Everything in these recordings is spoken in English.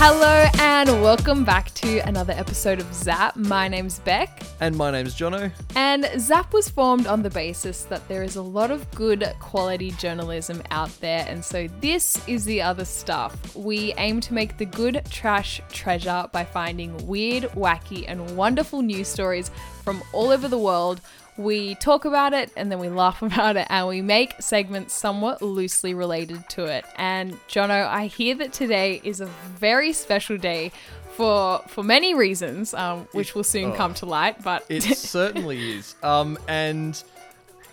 Hello and welcome back to another episode of Zap. My name's Beck, And my name's Jono. and Zap was formed on the basis that there is a lot of good quality journalism out there, and so this is the other stuff. We aim to make the good trash treasure by finding weird, wacky, and wonderful news stories from all over the world. We talk about it and then we laugh about it and we make segments somewhat loosely related to it. And Jono, I hear that today is a very special day for for many reasons, um, which will soon come to light. But It certainly is. Um, and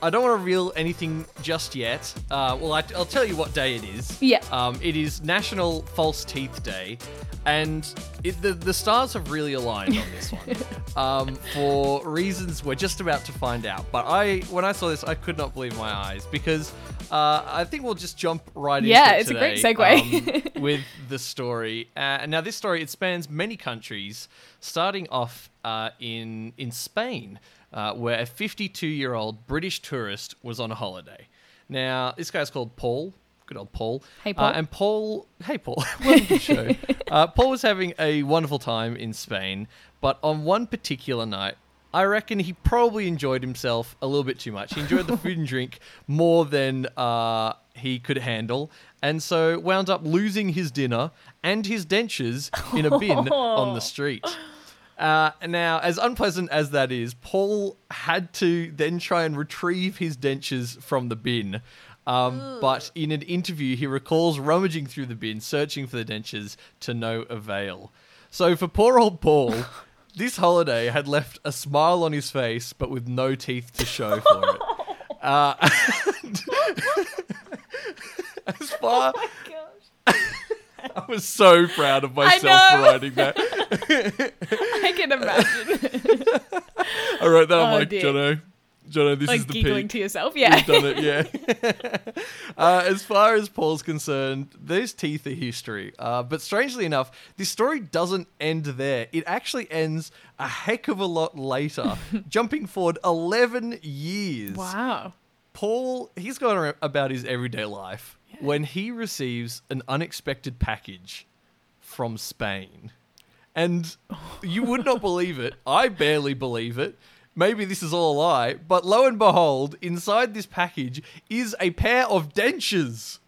I don't want to reveal anything just yet. Uh, well, I, will tell you what day it is. Yeah. Um, it is National False Teeth Day, and it, the the stars have really aligned on this one. um, for reasons we're just about to find out. But I, when I saw this, I could not believe my eyes because uh, I think we'll just jump right Yeah, into it Yeah, it's a great segue. um, with the story. Uh, and now this story it spans many countries, starting off uh, in in Spain, uh, where a 52 year old British tourist was on a holiday. Now this guy's called Paul. Good old Paul. Hey, Paul. Uh, and Paul, hey Paul, welcome to the show. Uh, Paul was having a wonderful time in Spain, but on one particular night, I reckon he probably enjoyed himself a little bit too much. He enjoyed the food and drink more than uh, he could handle, and so wound up losing his dinner and his dentures in a bin on the street. Uh, now, as unpleasant as that is, Paul had to then try and retrieve his dentures from the bin. Um, but in an interview, he recalls rummaging through the bin, searching for the dentures to no avail. So for poor old Paul, this holiday had left a smile on his face, but with no teeth to show for it. Uh, as far, I was so proud of myself for writing that. I can imagine, I wrote that. I'm Oh, like, dear. Jono, Jono, this is like the giggling peak. to yourself. Yeah. You've done it, yeah. uh, as far as Paul's concerned, those teeth are history. Uh, but strangely enough, this story doesn't end there. It actually ends a heck of a lot later, jumping forward 11 years. Wow. Paul, he's going about his everyday life when he receives an unexpected package from Spain. And you would not believe it. I barely believe it. Maybe this is all a lie, but lo and behold, inside this package is a pair of dentures.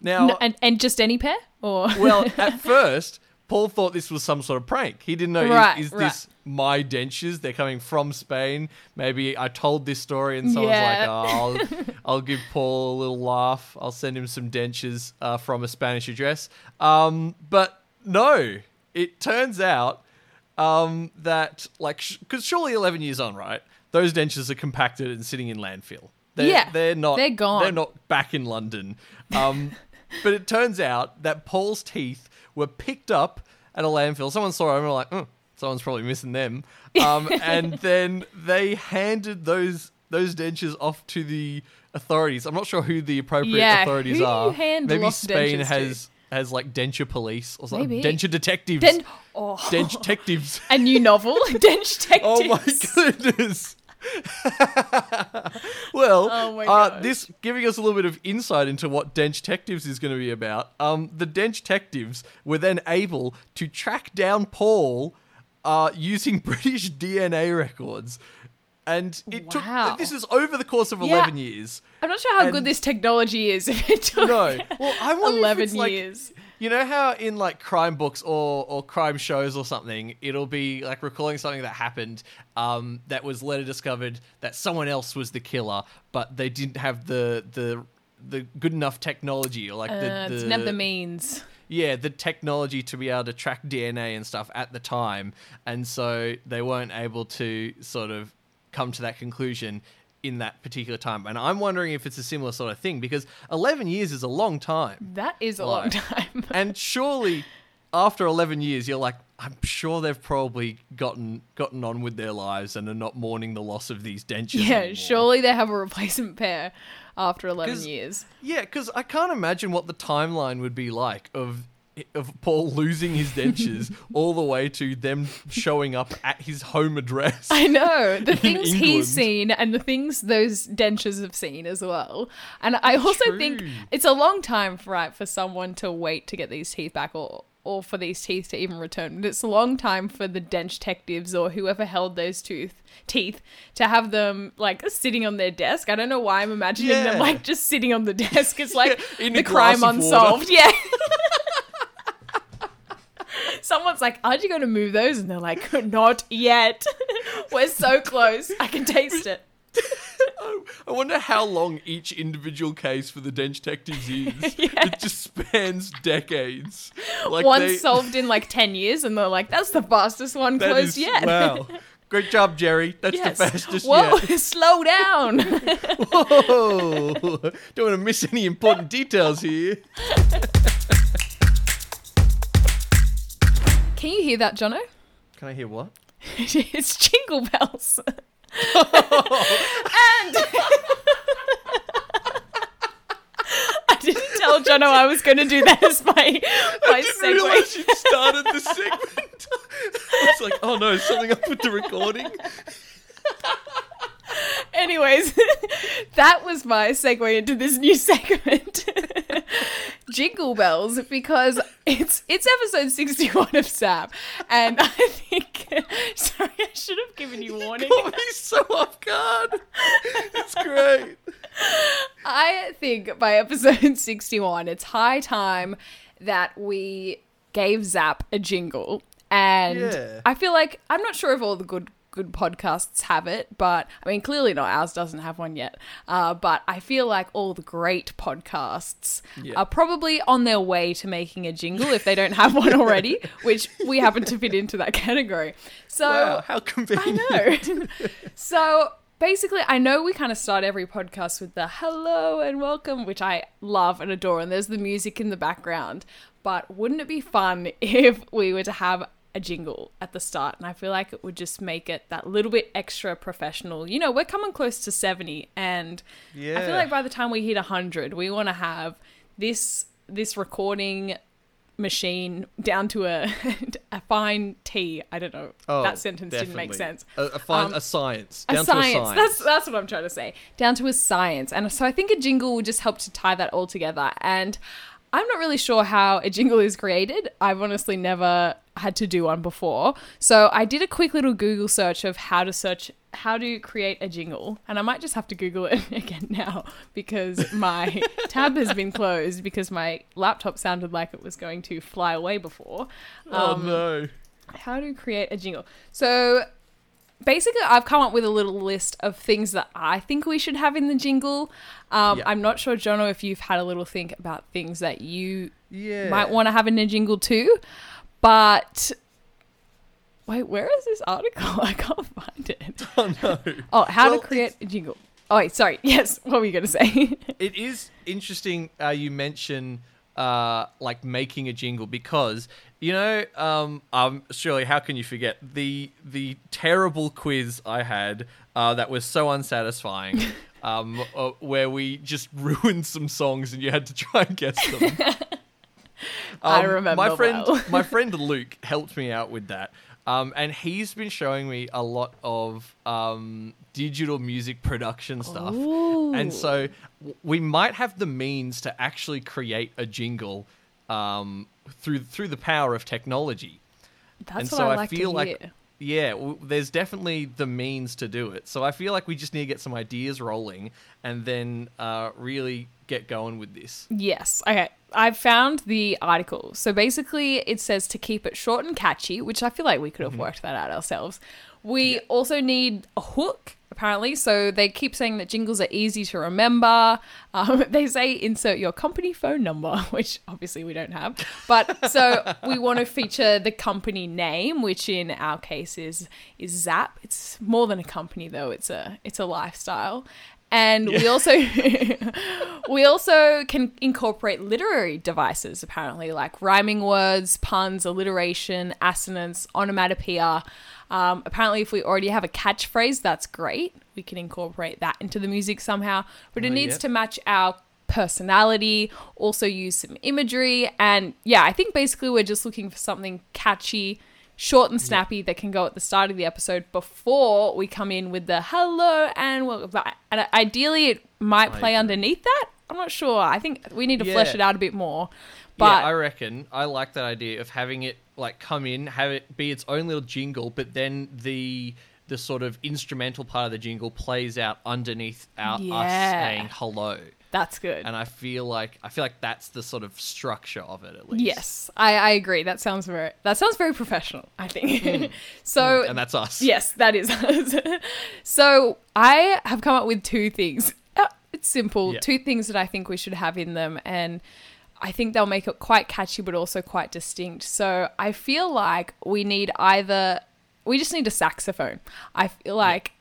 Now, N- and and just any pair or well, at first, Paul thought this was some sort of prank. He didn't know is- Right, is, right. this my dentures? They're coming from Spain. Maybe I told this story and someone's Yeah. like, oh, I'll, I'll give Paul a little laugh. I'll send him some dentures uh, from a Spanish address. Um, but no, it turns out um, that like because surely 11 years on, right? Those dentures are compacted and sitting in landfill. They're, Yeah, they're not. they're gone. They're not back in London. Um, but it turns out that Paul's teeth were picked up at a landfill. Someone saw them and were like, oh, someone's probably missing them. Um, and then they handed those those dentures off to the authorities. I'm not sure who the appropriate Yeah, authorities who are. hand Maybe Spain dentures to? has has like denture police or something. Maybe. Denture detectives. Den- oh. Denture detectives. a new novel, Dench Detectives. Oh my goodness. well, Oh uh, this giving us a little bit of insight into what Dench Detectives is going to be about. Um, the Dench Detectives were then able to track down Paul uh, using British DNA records. And it Wow. took, this is over the course of Yeah. 11 years. I'm not sure how good this technology is if it took No. Well, I wonder 11 it's like- years. You know how in like crime books or, or crime shows or something, it'll be like recalling something that happened um, that was later discovered that someone else was the killer, but they didn't have the the the good enough technology or like Uh, the, it's the never the means. yeah the technology to be able to track DNA and stuff at the time, and so they weren't able to sort of come to that conclusion in that particular time. And I'm wondering if it's a similar sort of thing because 11 years is a long time. That is a long time. And surely, after 11 years, you're like, I'm sure they've probably gotten gotten on with their lives and are not mourning the loss of these dentures. yeah, anymore. surely they have a replacement pair after 11 'Cause- years. Yeah, because I can't imagine what the timeline would be like of of Paul losing his dentures all the way to them showing up at his home address. I know the things England. he's seen and the things those dentures have seen as well. And I also think it's a long time for right for someone to wait to get these teeth back or or for these teeth to even return. And it's a long time for the dent detectives or whoever held those tooth teeth to have them like sitting on their desk. I don't know why I'm imagining them like just sitting on the desk. It's like Yeah, the crime unsolved. Yeah. Someone's like, "Aren't you going to move those?" And they're like, "Not yet. We're so close. I can taste it." Oh, I wonder how long each individual case for the dent detectives is. It just spans decades. Like one they- solved in like 10 years and they're like that's the fastest one that closed is- yet Wow. Great job, Jerry. That's yes the fastest whoa yet. slow down Whoa! Don't want to miss any important details here. Can you hear that jono Can I hear what? it's jingle bells and I didn't tell Jono I was going to do that as my my I didn't segue. realize you started the segment. it's like, oh no, something up with the recording? Anyways, that was my segue into this new segment. Jingle bells because it's it's episode 61 of Zap and I think sorry I should have given you warning. Got me so off guard. It's great. I think by episode 61 it's high time that we gave Zap a jingle and Yeah. I feel like I'm not sure if all the good good podcasts have it, but I mean clearly not ours doesn't have one yet. Uh, but I feel like all the great podcasts Yeah. are probably on their way to making a jingle if they don't have one already, which we happen to fit into that category. So Wow, how convenient. I know. so basically, I know we kind of start every podcast with the hello and welcome, which I love and adore, and there's the music in the background. But wouldn't it be fun if we were to have a jingle at the start? And I feel like it would just make it that little bit extra professional. You know, we're coming close to 70, and I feel like by the time we hit 100, we want to have this this recording machine down to a a fine T. I don't know. Oh, that sentence didn't make sense. A, a, fine, Um, a science. A science. to a science. That's that's what I'm trying to say. Down to a science. And so I think a jingle will just help to tie that all together. And I'm not really sure how a jingle is created. I've honestly never had to do one before. So I did a quick little Google search of how to search how to create a jingle. And I might just have to Google it again now because my tab has been closed because my laptop sounded like it was going to fly away before. oh Um, no. how to create a jingle. So basically, I've come up with a little list of things that I think we should have in the jingle. Um, Yeah. I'm not sure, Jono, if you've had a little think about things that you Yeah. might want to have in a jingle too. But wait, where is this article? I can't find it. Oh no. Oh, how Well, to create a jingle. Oh, wait, sorry. Yes, what were you going to say? It is interesting uh, you mention uh, like making a jingle because you know um, um surely how can you forget the the terrible quiz I had uh, that was so unsatisfying um, uh, where we just ruined some songs and you had to try and guess them. I Um, remember my friend well. my friend Luke helped me out with that. Um, and he's been showing me a lot of um, digital music production stuff. And so w- we might have the means to actually create a jingle um, through through the power of technology. That's and what so I I, like feel like yeah, w- there's definitely the means to do it. So I feel like we just need to get some ideas rolling and then uh, really get going with this. Yes. Okay. I've found the article. So basically, it says to keep it short and catchy, which I feel like we could have worked that out ourselves. We also need a hook, apparently. So they keep saying that jingles are easy to remember. Um, they say insert your company phone number, which obviously we don't have. But so we want to feature the company name, which in our case is is Zap. It's more than a company though. It's a it's a lifestyle. And we also we also can incorporate literary devices apparently like rhyming words, puns, alliteration, assonance, onomatopoeia. Um, apparently, if we already have a catchphrase, that's great. We can incorporate that into the music somehow, but it Oh, needs yep. to match our personality, also use some imagery. And yeah, I think basically we're just looking for something catchy, short and snappy that can go at the start of the episode before we come in with the hello and welcome. And ideally, it might play underneath that. I'm not sure. I think we need to flesh it out a bit more. But yeah, I reckon I like that idea of having it like come in, have it be its own little jingle, but then the the sort of instrumental part of the jingle plays out underneath our us saying hello. that's good. And I feel like I feel like that's the sort of structure of it at least. Yes, I, I agree. That sounds very that sounds very professional. I think. so And that's us. yes, that is us. so I have come up with two things. Uh, It's simple. Yeah. Two things that I think we should have in them, and I think they'll make it quite catchy, but also quite distinct. So I feel like we need either we just need a saxophone. I feel like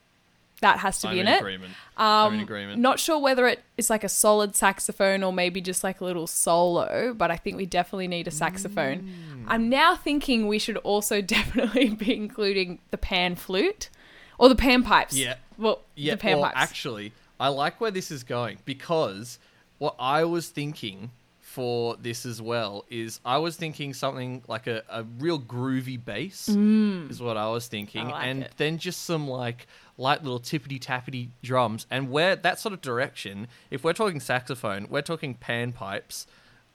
that has to I'm be in, in, it. agreement. I'm in Um, agreement. Not sure whether it is like a solid saxophone or maybe just like a little solo, but I think we definitely need a saxophone. Mm. I'm now thinking we should also definitely be including the pan flute or the pan pipes. Yeah. Well, Yeah, the pan well, pipes. actually, I like where this is going because what I was thinking for this as well is I was thinking something like a, a real groovy bass is what I was thinking, Mm. I like and it. then just some like light little tippity tappity drums, and where that sort of direction. If we're talking saxophone, we're talking pan pipes.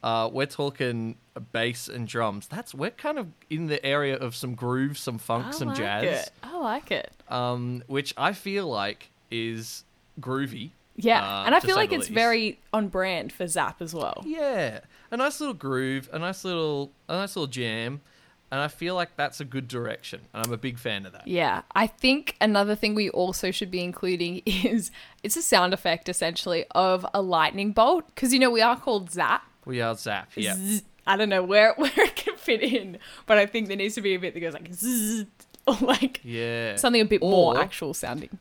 Uh, we're talking bass and drums. That's we're kind of in the area of some groove, some funk, I some like jazz It. I like it. um, which I feel like is groovy. Yeah, uh, and I feel like it's least. very on brand for Zap as well. Yeah, a nice little groove, a nice little, a nice little jam, and I feel like that's a good direction, and I'm a big fan of that. Yeah, I think another thing we also should be including is it's a sound effect essentially of a lightning bolt because you know we are called Zap. We are Zap. Yeah, Zzz. I don't know where where it can fit in, but I think there needs to be a bit that goes like zzz, or like yeah. something a bit more actual sounding.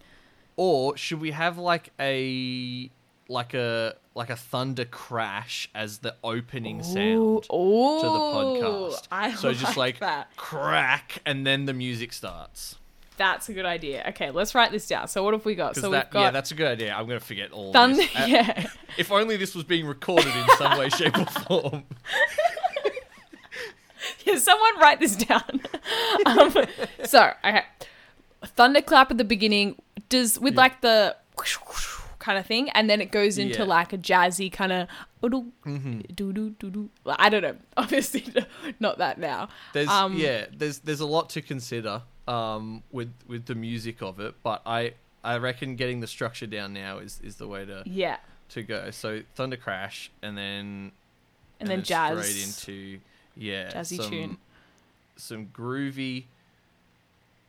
Or should we have like a like a like a thunder crash as the opening sound Ooh, to the podcast? I so just like that. crack, and then the music starts. That's a good idea. Okay, let's write this down. So what have we got? So that, we've got yeah, that's a good idea. I'm gonna forget all thunder. this. Uh, yeah. If only this was being recorded in some way, shape, or form. Yeah, someone write this down. um, so, okay. Thunderclap at the beginning does with like the kind of thing, and then it goes into Yeah. like a jazzy kind of Mm-hmm. I don't know. Obviously, not that now. There's Um, yeah, there's there's a lot to consider um, with with the music of it, but I I reckon getting the structure down now is, is the way to Yeah, to go. So Thunder Crash, and then and, then, jazz. straight into yeah Jazzy some, tune. some groovy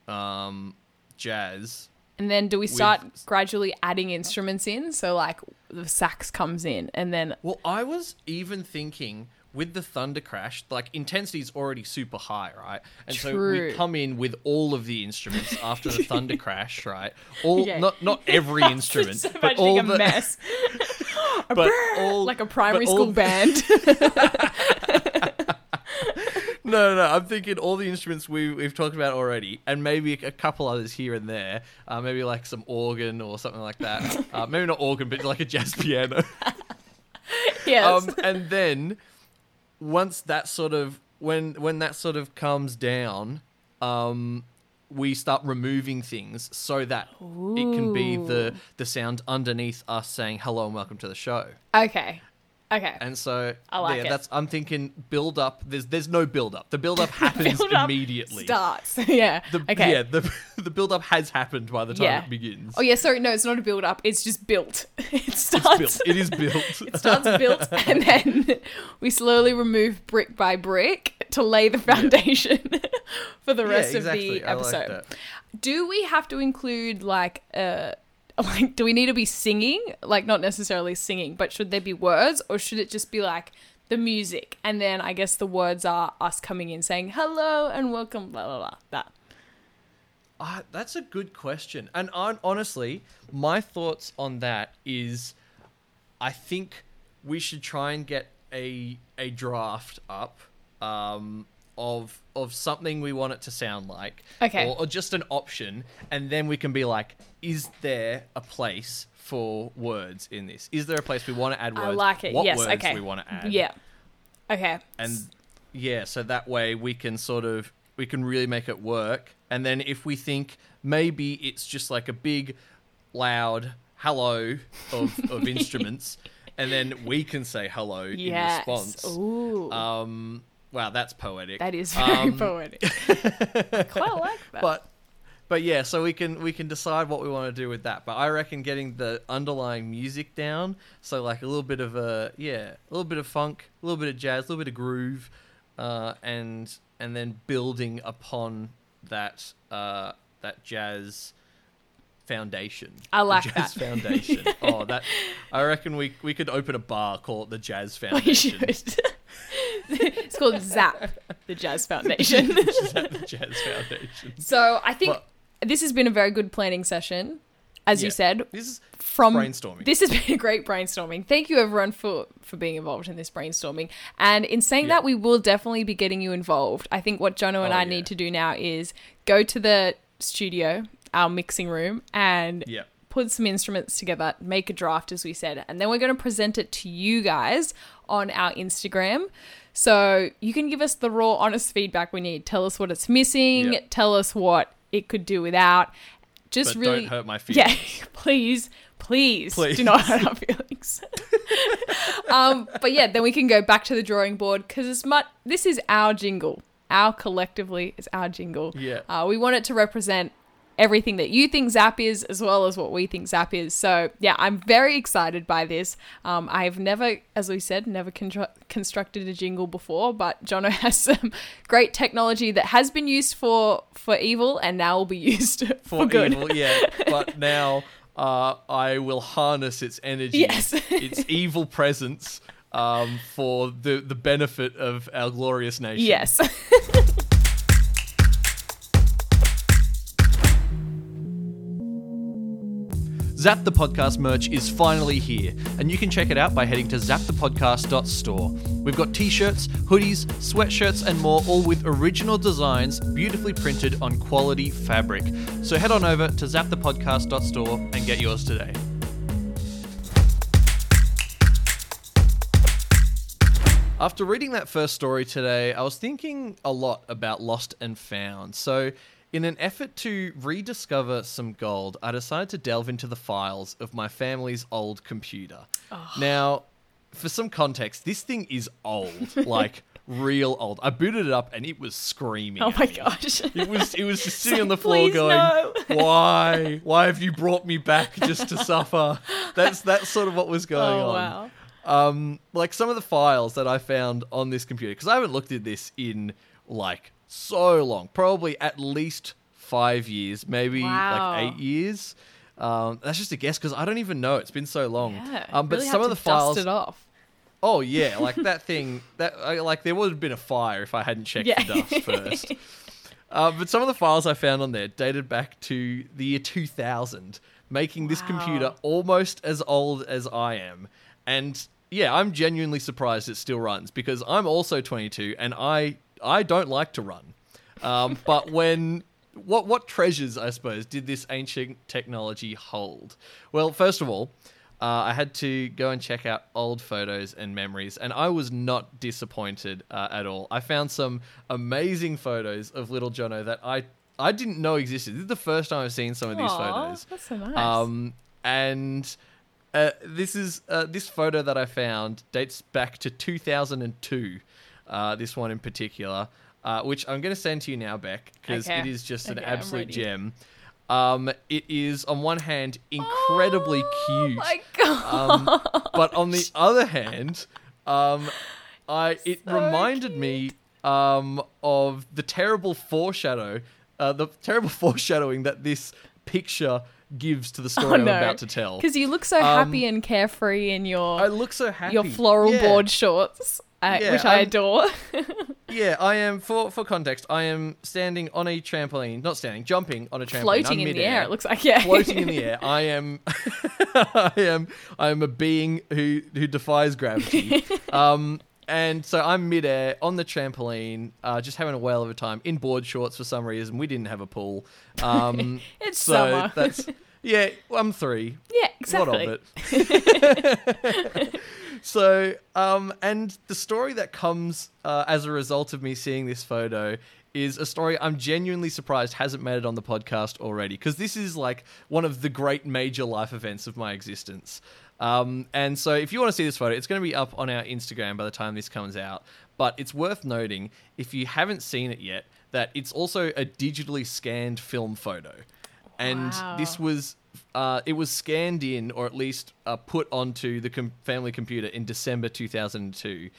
um jazz. And then do we start with- gradually adding instruments in? So like the sax comes in, and then Well, I was even thinking with the Thunder Crash, like intensity is already super high, right? And so we come in with all of the instruments after the Thunder Crash, right? All Okay. not not every instrument, Just but all a the mess, but all like a primary school the- band. No, no, no, I'm thinking all the instruments we we've talked about already, and maybe a couple others here and there. Uh, maybe like some organ or something like that. uh, maybe not organ, but like a jazz piano. yes. um, and then once that sort of when when that sort of comes down, um, we start removing things so that it can be the the sound underneath us saying hello and welcome to the show. okay. Okay. And so I like yeah, it. that's I'm thinking build up. There's there's no build up. The build up happens Build up immediately. Starts. yeah. The, okay. Yeah, the the build up has happened by the time Yeah. it begins. Oh yeah, sorry, no, it's not a build up. It's just built. It It's starts. built. It is built. it starts built, and then we slowly remove brick by brick to lay the foundation for the Yeah, rest exactly. of the like episode. that. Do we have to include like uh like do we need to be singing? Like not necessarily singing, but should there be words or should it just be like the music and then I guess the words are us coming in saying hello and welcome blah blah blah. That. Uh, that's a good question. And on, honestly, my thoughts on that is I think we should try and get a a draft up um, of of something we want it to sound like, Okay. or, or just an option, and then we can be like, is there a place for words in this? Is there a place we want to add words? I like it. What yes. words okay. we want to add? Yeah. Okay. and yeah, so that way we can sort of we can really make it work. And then if we think maybe it's just like a big, loud hello of, of instruments, and then we can say hello in response. Ooh. Um, wow, that's poetic. that is very Um, poetic. I quite like that. But but yeah, so we can we can decide what we want to do with that. But I reckon getting the underlying music down, so like a little bit of a yeah, a little bit of funk, a little bit of jazz, a little bit of groove, uh, and and then building upon that uh, that jazz foundation. I like jazz that. foundation. oh, that I reckon we we could open a bar, call it the Jazz we Foundation. it's called Zap, the Jazz Foundation. the Jazz Foundation. so I think But- this has been a very good planning session. As you said, This is from brainstorming. This has been a great brainstorming. Thank you everyone for for being involved in this brainstorming. And in saying Yeah. that, we will definitely be getting you involved. I think what Jono and Oh, I yeah. need to do now is go to the studio, our mixing room, and yeah. Put some instruments together, make a draft as we said, and then we're going to present it to you guys on our Instagram. So you can give us the raw, honest feedback we need. Tell us what it's missing. Yeah. Tell us what it could do without. Just But really don't hurt my feelings. yeah, please, please, Please. do not hurt our feelings. um, but yeah, then we can go back to the drawing board because as much this is our jingle, our collectively is our jingle. Yeah. uh, we want it to represent everything that you think Zap is as well as what we think Zap is. So yeah, I'm very excited by this. Um, I've never, as we said, never constructed a jingle before, but Jono has some great technology that has been used for for evil and now will be used for, for good. evil, yeah. But now uh, I will harness its energy, Yes. its evil presence, um, for the the benefit of our glorious nation. Yes. Zap the Podcast merch is finally here, and you can check it out by heading to zapthepodcast.store. We've got t shirts, hoodies, sweatshirts, and more, all with original designs beautifully printed on quality fabric. So head on over to zapthepodcast.store and get yours today. After reading that first story today, I was thinking a lot about Lost and Found. So, in an effort to rediscover some gold, I decided to delve into the files of my family's old computer. Now, for some context, this thing is old, like real old. I booted it up and it was screaming. oh my gosh. It was it was just sitting like, on the floor going, no." "Why? Why have you brought me back just to suffer?" That's that's sort of what was going oh on wow. um, like some of the files that I found on this computer, because I haven't looked at this in like so long, probably at least five years, maybe Wow. like eight years. Um, that's just a guess because I don't even know. It's been so long. Yeah. um, but really some of the to dust files, it off. oh yeah, like that thing that like there would have been a fire if I hadn't checked Yeah. the dust first. Uh, but some of the files I found on there dated back to the year 2000, making this computer almost as old as I am. And yeah, I'm genuinely surprised it still runs because I'm also 22 and I I don't like to run. Um, but when what what treasures I suppose did this ancient technology hold? Well, first of all, uh, I had to go and check out old photos and memories, and I was not disappointed uh, at all. I found some amazing photos of little Jono that I I didn't know existed. This is the first time I've seen some of these Aw, photos. That's so nice. Um, and uh, this is uh, this photo that I found dates back to 2002. Uh, this one in particular, uh, which I'm going to send to you now, Beck, because Okay. it is just an Okay, I'm absolute gem. Um, it is on one hand incredibly oh cute, my god. um, but on the other hand, um, I it So reminded me um, of the terrible foreshadow, uh, the terrible foreshadowing that this picture gives to the story Oh, I'm about to tell. Because you look so Um, happy and carefree in your I look so happy. your floral Yeah. board shorts, uh, Yeah, which I I'm- adore. Yeah, I am. For for context, I am standing on a trampoline, not standing, jumping on a trampoline, Floating I'm in the air, it looks like yeah. floating in the air. I am, I am, I am a being who who defies gravity. um, and so I'm midair on the trampoline, uh, just having a whale of a time in board shorts for some reason. We didn't have a pool. Um, It's so summer. That's yeah. I'm three. Yeah, exactly. What of it? so, um, and the story that comes uh, as a result of me seeing this photo is a story I'm genuinely surprised hasn't made it on the podcast already because this is like one of the great major life events of my existence. Um, and so, if you want to see this photo, it's going to be up on our Instagram by the time this comes out. But it's worth noting, if you haven't seen it yet, that it's also a digitally scanned film photo. And Wow. this was uh, it was scanned in or at least uh, put onto the com- family computer in December 2002.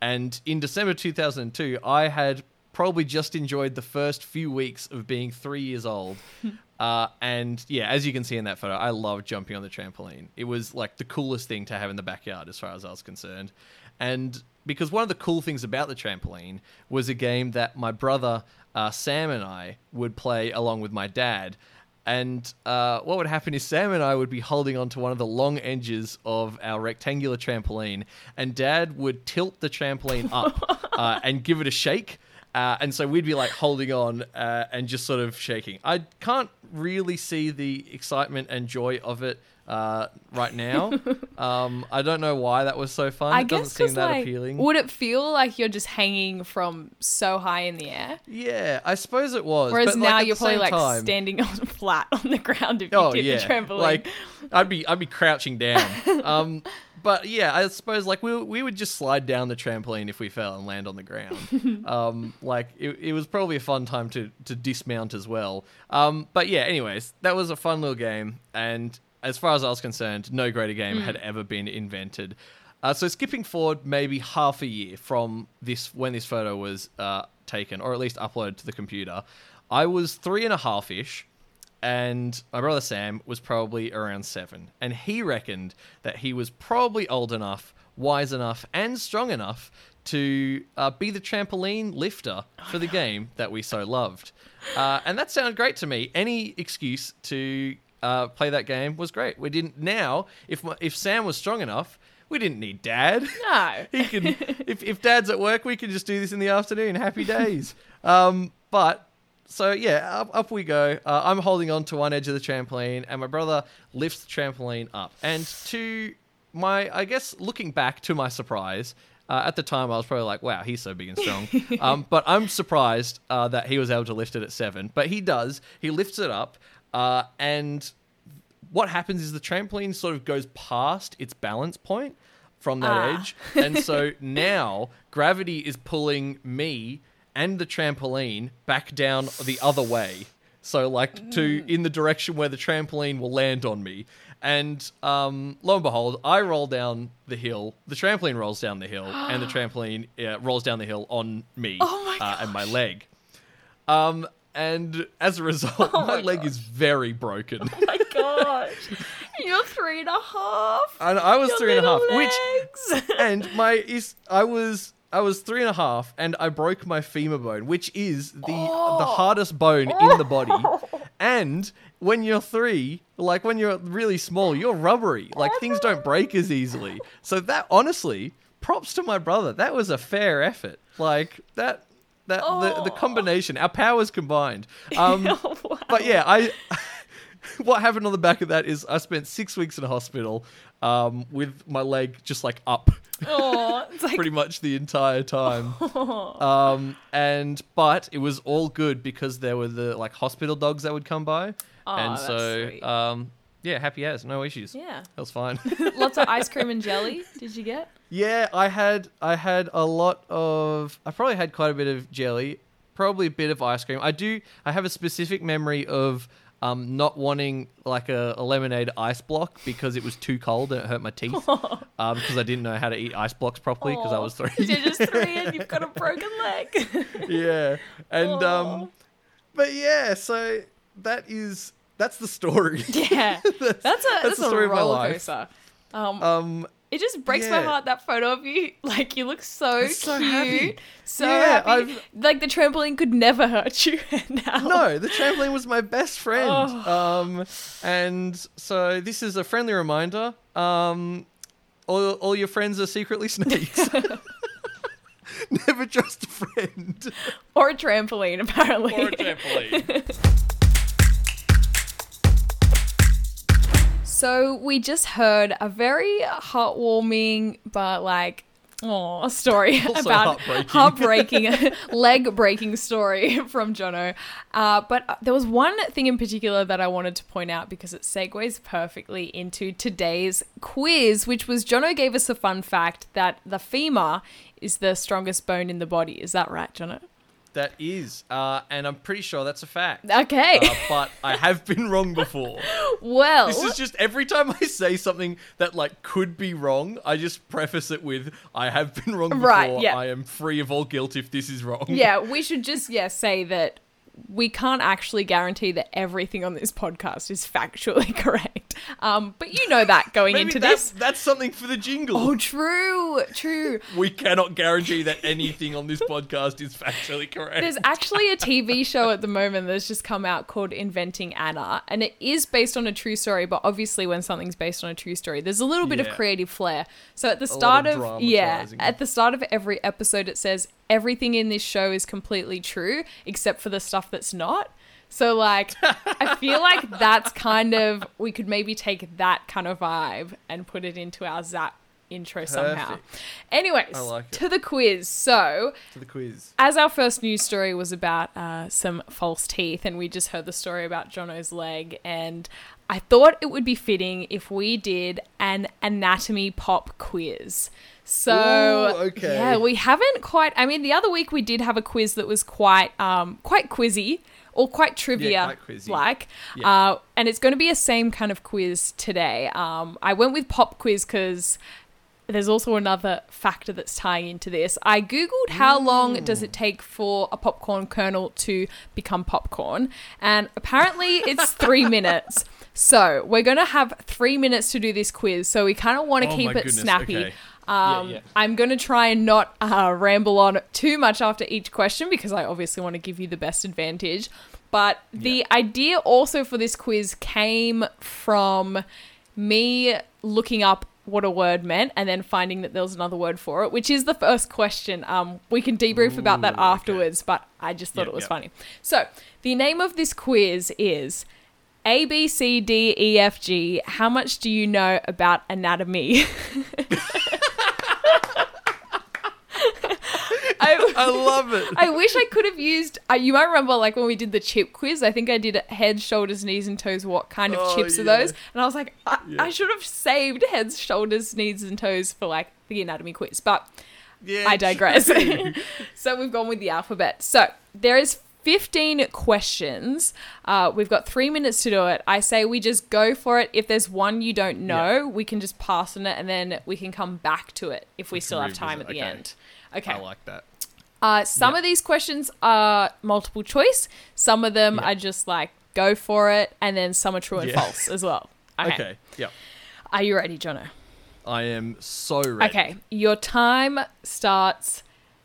And in December 2002, I had probably just enjoyed the first few weeks of being three years old. uh, and yeah, as you can see in that photo, I loved jumping on the trampoline. It was like the coolest thing to have in the backyard, as far as I was concerned. And because one of the cool things about the trampoline was a game that my brother uh, Sam and I would play along with my dad. And uh, what would happen is Sam and I would be holding onto one of the long edges of our rectangular trampoline, and Dad would tilt the trampoline up uh, and give it a shake. Uh, and so we'd be like holding on uh, and just sort of shaking. I can't really see the excitement and joy of it uh, right now. um, I don't know why that was so fun. I it guess doesn't seem that like, appealing. would it feel like you're just hanging from so high in the air? yeah, I suppose it was. Whereas but, like, now at you're probably like time- standing on flat on the ground if you Oh did yeah, the trampoline. like I'd be I'd be crouching down. um, but yeah, I suppose like we we would just slide down the trampoline if we fell and land on the ground. um, like it, it was probably a fun time to to dismount as well. Um, but yeah, anyways, that was a fun little game, and as far as I was concerned, no greater game had ever been invented. Uh, so skipping forward maybe half a year from this when this photo was uh, taken, or at least uploaded to the computer, I was three and a half ish and my brother Sam was probably around seven, and he reckoned that he was probably old enough, wise enough, and strong enough to uh, be the trampoline lifter for the game that we so loved. Uh, and that sounded great to me. Any excuse to uh, play that game was great. We didn't now. If if Sam was strong enough, we didn't need Dad. no. he can if, if dad's at work we can just do this in the afternoon happy days um but so yeah up, up we go uh, i'm holding on to one edge of the trampoline and my brother lifts the trampoline up and to my i guess looking back to my surprise uh, at the time, I was probably like, "Wow, he's so big and strong." um, but I'm surprised uh, that he was able to lift it at seven. But he does. He lifts it up, uh, and what happens is the trampoline sort of goes past its balance point from that Ah. edge. And so now gravity is pulling me and the trampoline back down the other way. So like to in the direction where the trampoline will land on me. And um, lo and behold, I roll down the hill. The trampoline rolls down the hill, and the trampoline uh, rolls down the hill on me Oh my uh, and my leg. Um, and as a result, Oh my, my leg is very broken. Oh my gosh. You're three and a half. And I was Your three and a half, little which and my is I was I was three and a half, and I broke my femur bone, which is the the Oh. hardest bone in the body. Oh. And when you're three, like when you're really small, you're rubbery. Oh like things don't break as easily. So that honestly, props to my brother. That was a fair effort. Like that that the, the Oh. combination, our powers combined. Um, Oh, wow. but yeah, I. what happened on the back of that is I spent six weeks in a hospital um, with my leg just like up Oh, like pretty much the entire time. Um, and but it was all good because there were the like hospital dogs that would come by, Aw, and that's so um, yeah, happy as no issues. yeah. That was fine. Lots of ice cream and jelly. Did you get? yeah, I had I had a lot of I probably had quite a bit of jelly, probably a bit of ice cream. I do I have a specific memory of um, not wanting like a, a lemonade ice block because it was too cold and it hurt my teeth. um, because I didn't know how to eat ice blocks properly because I was three. You're just three and you've got a broken leg. yeah, and um, but yeah, so that is that's the story. yeah. That's a that's, the a story of my roller life. coaster. Um, Um, it just breaks my heart that photo of you. Like you look so I'm so cute, happy. so Yeah, happy. I've- Like the trampoline could never hurt you. now, no, the trampoline was my best friend. Oh. Um, and so this is a friendly reminder. Um, all, all your friends are secretly snakes. Never trust a friend or a trampoline, apparently. or a trampoline. So we just heard a very heartwarming but like oh story Also about heartbreaking. heartbreaking leg breaking story from Jono. Uh, but there was one thing in particular that I wanted to point out because it segues perfectly into today's quiz, which was Jono gave us a fun fact that the femur is the strongest bone in the body. Is that right, Jono? That is, uh, and I'm pretty sure that's a fact. Okay. Uh, but I have been wrong before. well, This is just every time I say something that like could be wrong, I just preface it with "I have been wrong before. Right, yeah. I am free of all guilt if this is wrong." yeah, we should just yeah say that we can't actually guarantee that everything on this podcast is factually correct. Um, but you know that going into that's this. that's something for the jingle. Oh, true, true. we cannot guarantee that anything on this podcast is factually correct. There's actually a TV show at the moment that's just come out called Inventing Anna, and it is based on a true story. But obviously, when something's based on a true story, there's a little bit of creative flair. So at the start of of, yeah, at the start of every episode, it says everything in this show is completely true except for the stuff that's not. So like, I feel like that's kind of we could maybe take that kind of vibe and put it into our Zap intro somehow. Perfect. Anyways, like to the quiz. So to the quiz. as our first news story was about uh, some false teeth, and we just heard the story about Jono's leg, and I thought it would be fitting if we did an anatomy pop quiz. So Ooh, okay. yeah, we haven't quite. I mean, the other week we did have a quiz that was quite um, quite quizzy or quite trivia quite like. Yeah. Uh, and it's going to be a same kind of quiz today. Um, I went with pop quiz because there's also another factor that's tying into this. I googled how long does it take for a popcorn kernel to become popcorn, and apparently it's three minutes. So we're gonna have three minutes to do this quiz. So we kind of want to Oh keep it goodness, snappy. okay. Yeah, Um, yeah. I'm going to try and not uh, ramble on too much after each question because I obviously want to give you the best advantage. But the idea also for this quiz came from me looking up what a word meant and then finding that there was another word for it, which is the first question. Um, we can debrief about that Ooh, okay. afterwards, but I just thought Yep, it was yep. funny. So the name of this quiz is. A B C D E F G. How much do you know about anatomy? I, love it. I wish I could have used. Uh, you might remember, like when we did the chip quiz. I think I did head, shoulders, knees, and toes. What kind of Oh, chips are those? And I was like, I, Yeah. I should have saved heads, shoulders, knees, and toes for like the anatomy quiz. But yeah, I digress. so we've gone with the alphabet. So there is 15 questions. Uh, we've got three minutes to do it. I say we just go for it. If there's one you don't know, we can just pass on it and then we can come back to it if we We still have time at the okay. end. Okay. I like that. Uh, some Yeah. of these questions are multiple choice. Some of them Yeah. are just like go for it, and then some are true and Yeah. false as well. Okay. Okay. Yep. Are you ready, Jono? I am so ready. Okay. Your time starts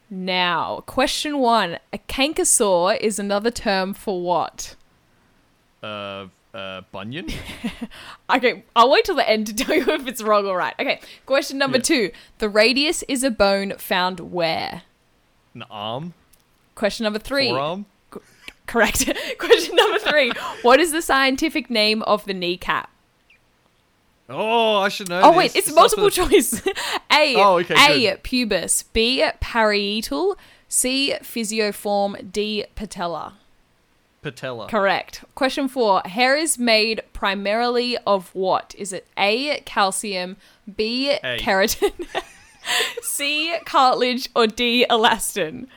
now. Question one: A canker sore is another term for what? Uh, uh, Bunion. Okay, I'll wait till the end to tell you if it's wrong or right. Okay. Question number Yeah. two: The radius is a bone found where? An arm. Question number three. Forearm. Correct. Question number three. What is the scientific name of the kneecap? Oh, I should know. Oh this. wait, it's multiple choice. A. Oh, okay, A. good. Pubis. B. Parietal. C. Pisiform. D. Patella. Patella. Correct. Question four. Hair is made primarily of what? Is it A. Calcium. B. A. Keratin. C. Cartilage. Or D. Elastin.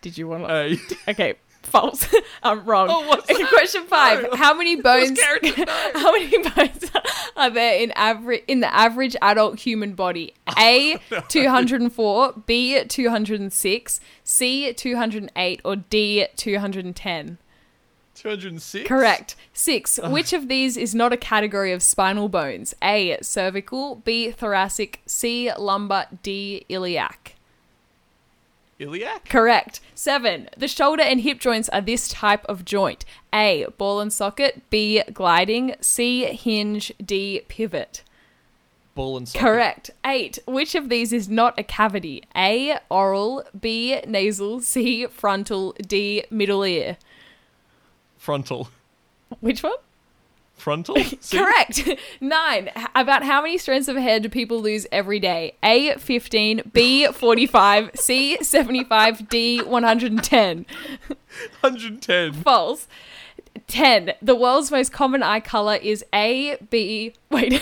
Did you want to? A. Okay, false. I'm wrong. Oh, okay, question five. No. How many bones? how many bones are there in average in the average adult human body? A two hundred and four, B two hundred and six, C two hundred and eight, or D two hundred and ten. 206. Correct. Six. Which of these is not a category of spinal bones? A cervical, B thoracic, C lumbar, D iliac. Iliac. Correct. Seven. The shoulder and hip joints are this type of joint. A. Ball and socket. B. Gliding. C. Hinge. D. Pivot. ball and socket. Correct. Eight. Which of these is not a cavity? A. Oral. B. Nasal. C. Frontal. D. Middle ear. Frontal. Which one? Frontal? Correct. Nine. H- About how many strands of hair do people lose every day? A. 15. B. 45. C. 75. D. 110. 110. False. 10. The world's most common eye color is A, B, wait,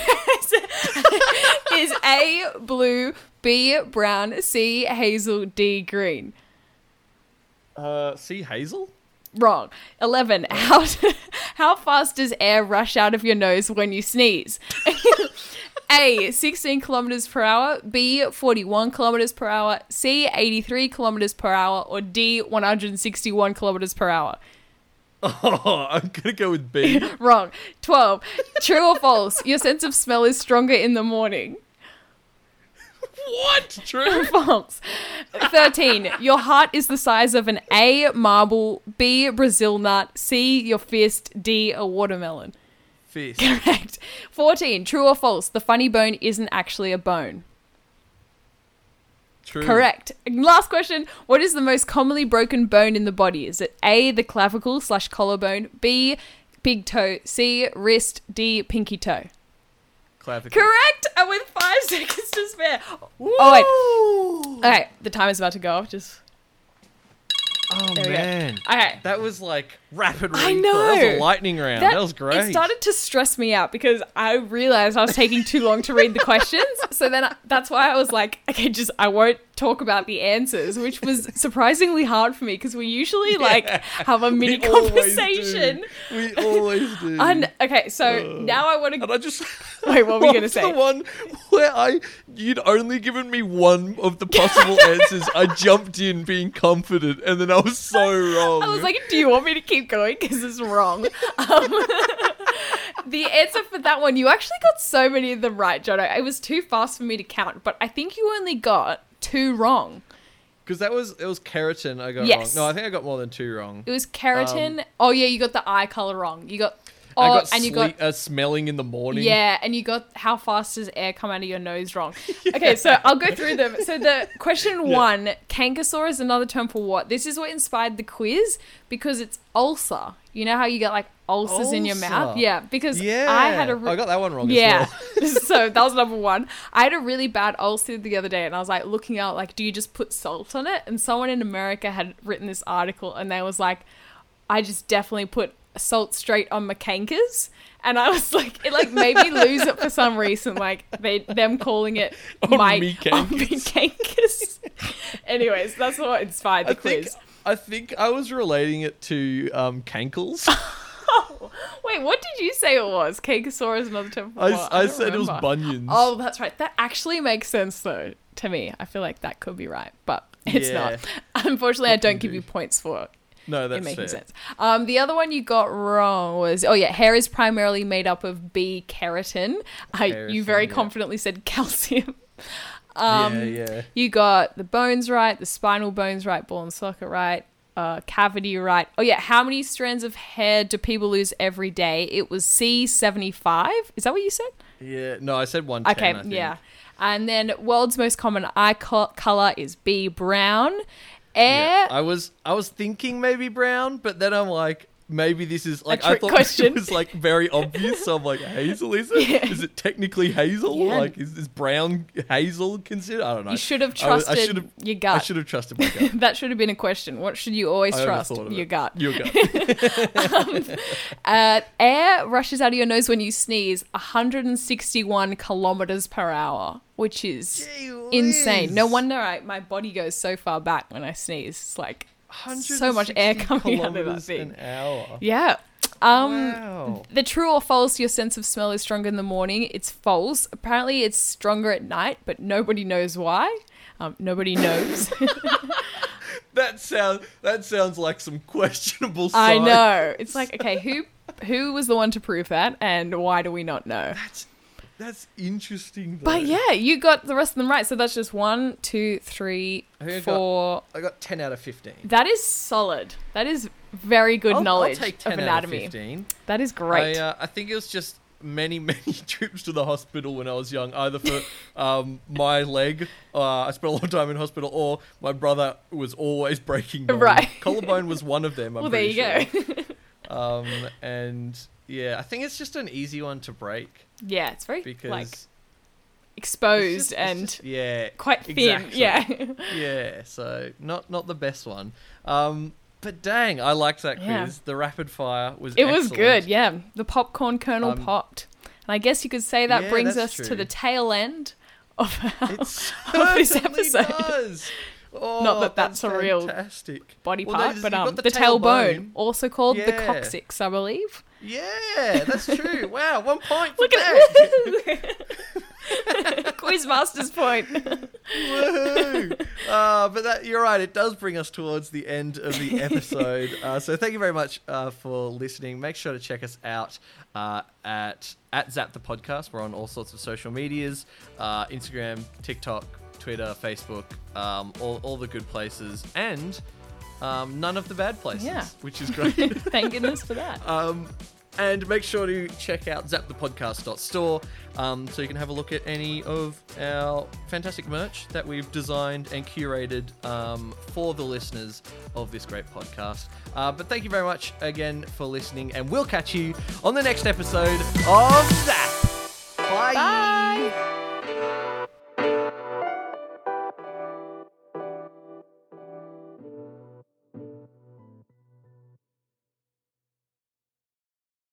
is A, blue, B, brown, C, hazel, D, green. Uh, C, Hazel? Wrong. 11. How, how fast does air rush out of your nose when you sneeze? A, 16 kilometers per hour, B, 41 kilometers per hour, C, 83 kilometers per hour, or D, 161 kilometers per hour. Oh, I'm gonna go with B. Wrong. 12. True or false? Your sense of smell is stronger in the morning. what? True? Or false. 13. Your heart is the size of an A, marble, B, Brazil nut, C, your fist, D, a watermelon. Fist. Correct. 14. True or false? The funny bone isn't actually a bone. True. Correct. Last question. What is the most commonly broken bone in the body? Is it A, the clavicle slash collarbone, B, big toe, C, wrist, D, pinky toe? Clavicle. Correct. And with five seconds to spare. Oh, wait. Okay, the time is about to go off. Just Oh There we go. man. okay. That was like rapid I know. That was a lightning round. That, was great. It started to stress me out because I realized I was taking too long to read the questions. So then I, that's why I was like, okay, just I won't talk about the answers, which was surprisingly hard for me because we usually like have a mini We conversation. do. We always do. And okay, so Uh, now I want to. And to I just wait. What were we gonna say? The one where I you'd only given me one of the possible answers. I jumped in being confident, and then I was so wrong. I was like, do you want me to keep going? Because it's wrong. Um, the answer for that one, you actually got so many of them right, Jono. It was too fast for me to count, but I think you only got two wrong. because that was it was keratin. I got Yes. wrong. No, I think I got more than two wrong. It was keratin. Um, oh yeah, you got the eye color wrong. You got I got and you got uh, smelling in the morning. yeah, and you got how fast does air come out of your nose wrong. Okay, so I'll go through them. So the question Yeah. one, canker is another term for what? This is what inspired the quiz because it's ulcer. You know how you get like ulcers in your mouth? Yeah, because Yeah. I had a re- I got that one wrong yeah. as well. so that was number one. I had a really bad ulcer the other day, and I was like looking out, like, do you just put salt on it? And someone in America had written this article, and they was like, I just definitely put salt straight on my cankers. And I was like, it like made me lose it for some reason, like they them calling it On my me on me cankers. cankers. Anyways, that's what inspired the I think quiz. I think I was relating it to um, cankles. Wait, what did you say it was? Cakeosaurus, another term for I, what? I don't said it was bunions. Oh, that's right. That actually makes sense though to me. I feel like that could be right, but it's Yeah. not. Unfortunately, I don't give you points for no, it that's making fair. sense. Um, the other one you got wrong was oh yeah, hair is primarily made up of B keratin. I you very yeah. confidently said calcium. Um, yeah, yeah. You got the bones right, the spinal bones right, ball and socket right, uh, cavity right. Oh yeah, how many strands of hair do people lose every day? It was C seventy five. Is that what you said? Yeah, no, I said one. Okay, I think. yeah. And then world's most common eye co- color is B brown. Air. Yeah. I was I was thinking maybe brown, but then I'm like maybe this is like I thought question. it was like very obvious. So I'm like hazel is it? Yeah. Is it technically hazel? Yeah. Like is this brown hazel considered? I don't know. you should have I I trusted should've- your gut. I should have trusted my gut. that should have been a question. What should you always I trust? of Your gut. Your gut. Uh, air rushes out of your nose when you sneeze 161 kilometers per hour, which is insane. No wonder I, my body goes so far back when I sneeze. It's like, so much air coming out of that thing. An hour. yeah. Um, wow. The true or false, your sense of smell is stronger in the morning. It's false. Apparently, it's stronger at night, but nobody knows why. Um, nobody knows. That sounds that sounds like some questionable. I know. It's like, okay, who who was the one to prove that, and why do we not know? That's that's interesting. Though. But yeah, you got the rest of them right. So that's just one, two, three, I think I got- I got ten out of fifteen. That is solid. That is very good I'll, knowledge I'll take 10 of out anatomy. of 15. That is great. I, uh, I think it was just many, many trips to the hospital when I was young, either for um, my leg, uh, I spent a lot of time in hospital, or my brother was always breaking bones. Right. Collarbone was one of them. I'm well, there you pretty go. Um, and yeah, I think it's just an easy one to break yeah, it's very because like it's exposed just- it's and just- yeah, quite thin. exactly. Yeah. yeah. So not not the best one. Um, but dang, I liked that quiz. Yeah. The rapid fire was. It was good, yeah. The popcorn kernel Um, popped. And I guess you could say that Yeah, brings us to the tail end of our It of this episode. does. Oh, Not that that's a real fantastic. body Well, part, but um, the, the tailbone, tailbone. also called the coccyx, I believe. Yeah, that's true. wow, one point for Look that. Quizmaster's point. Woohoo! Uh, but that you're right. It does bring us towards the end of the episode. Uh, so thank you very much uh, for listening. Make sure to check us out uh, at at Zap the Podcast. We're on all sorts of social medias: uh, Instagram, TikTok, Twitter, Facebook, um, all all the good places, and um, none of the bad places. Yeah. which is great. Thank goodness for that. Um, and make sure to check out zapthepodcast.store um, so you can have a look at any of our fantastic merch that we've designed and curated um, for the listeners of this great podcast. Uh, but thank you very much again for listening, and we'll catch you on the next episode of Zap.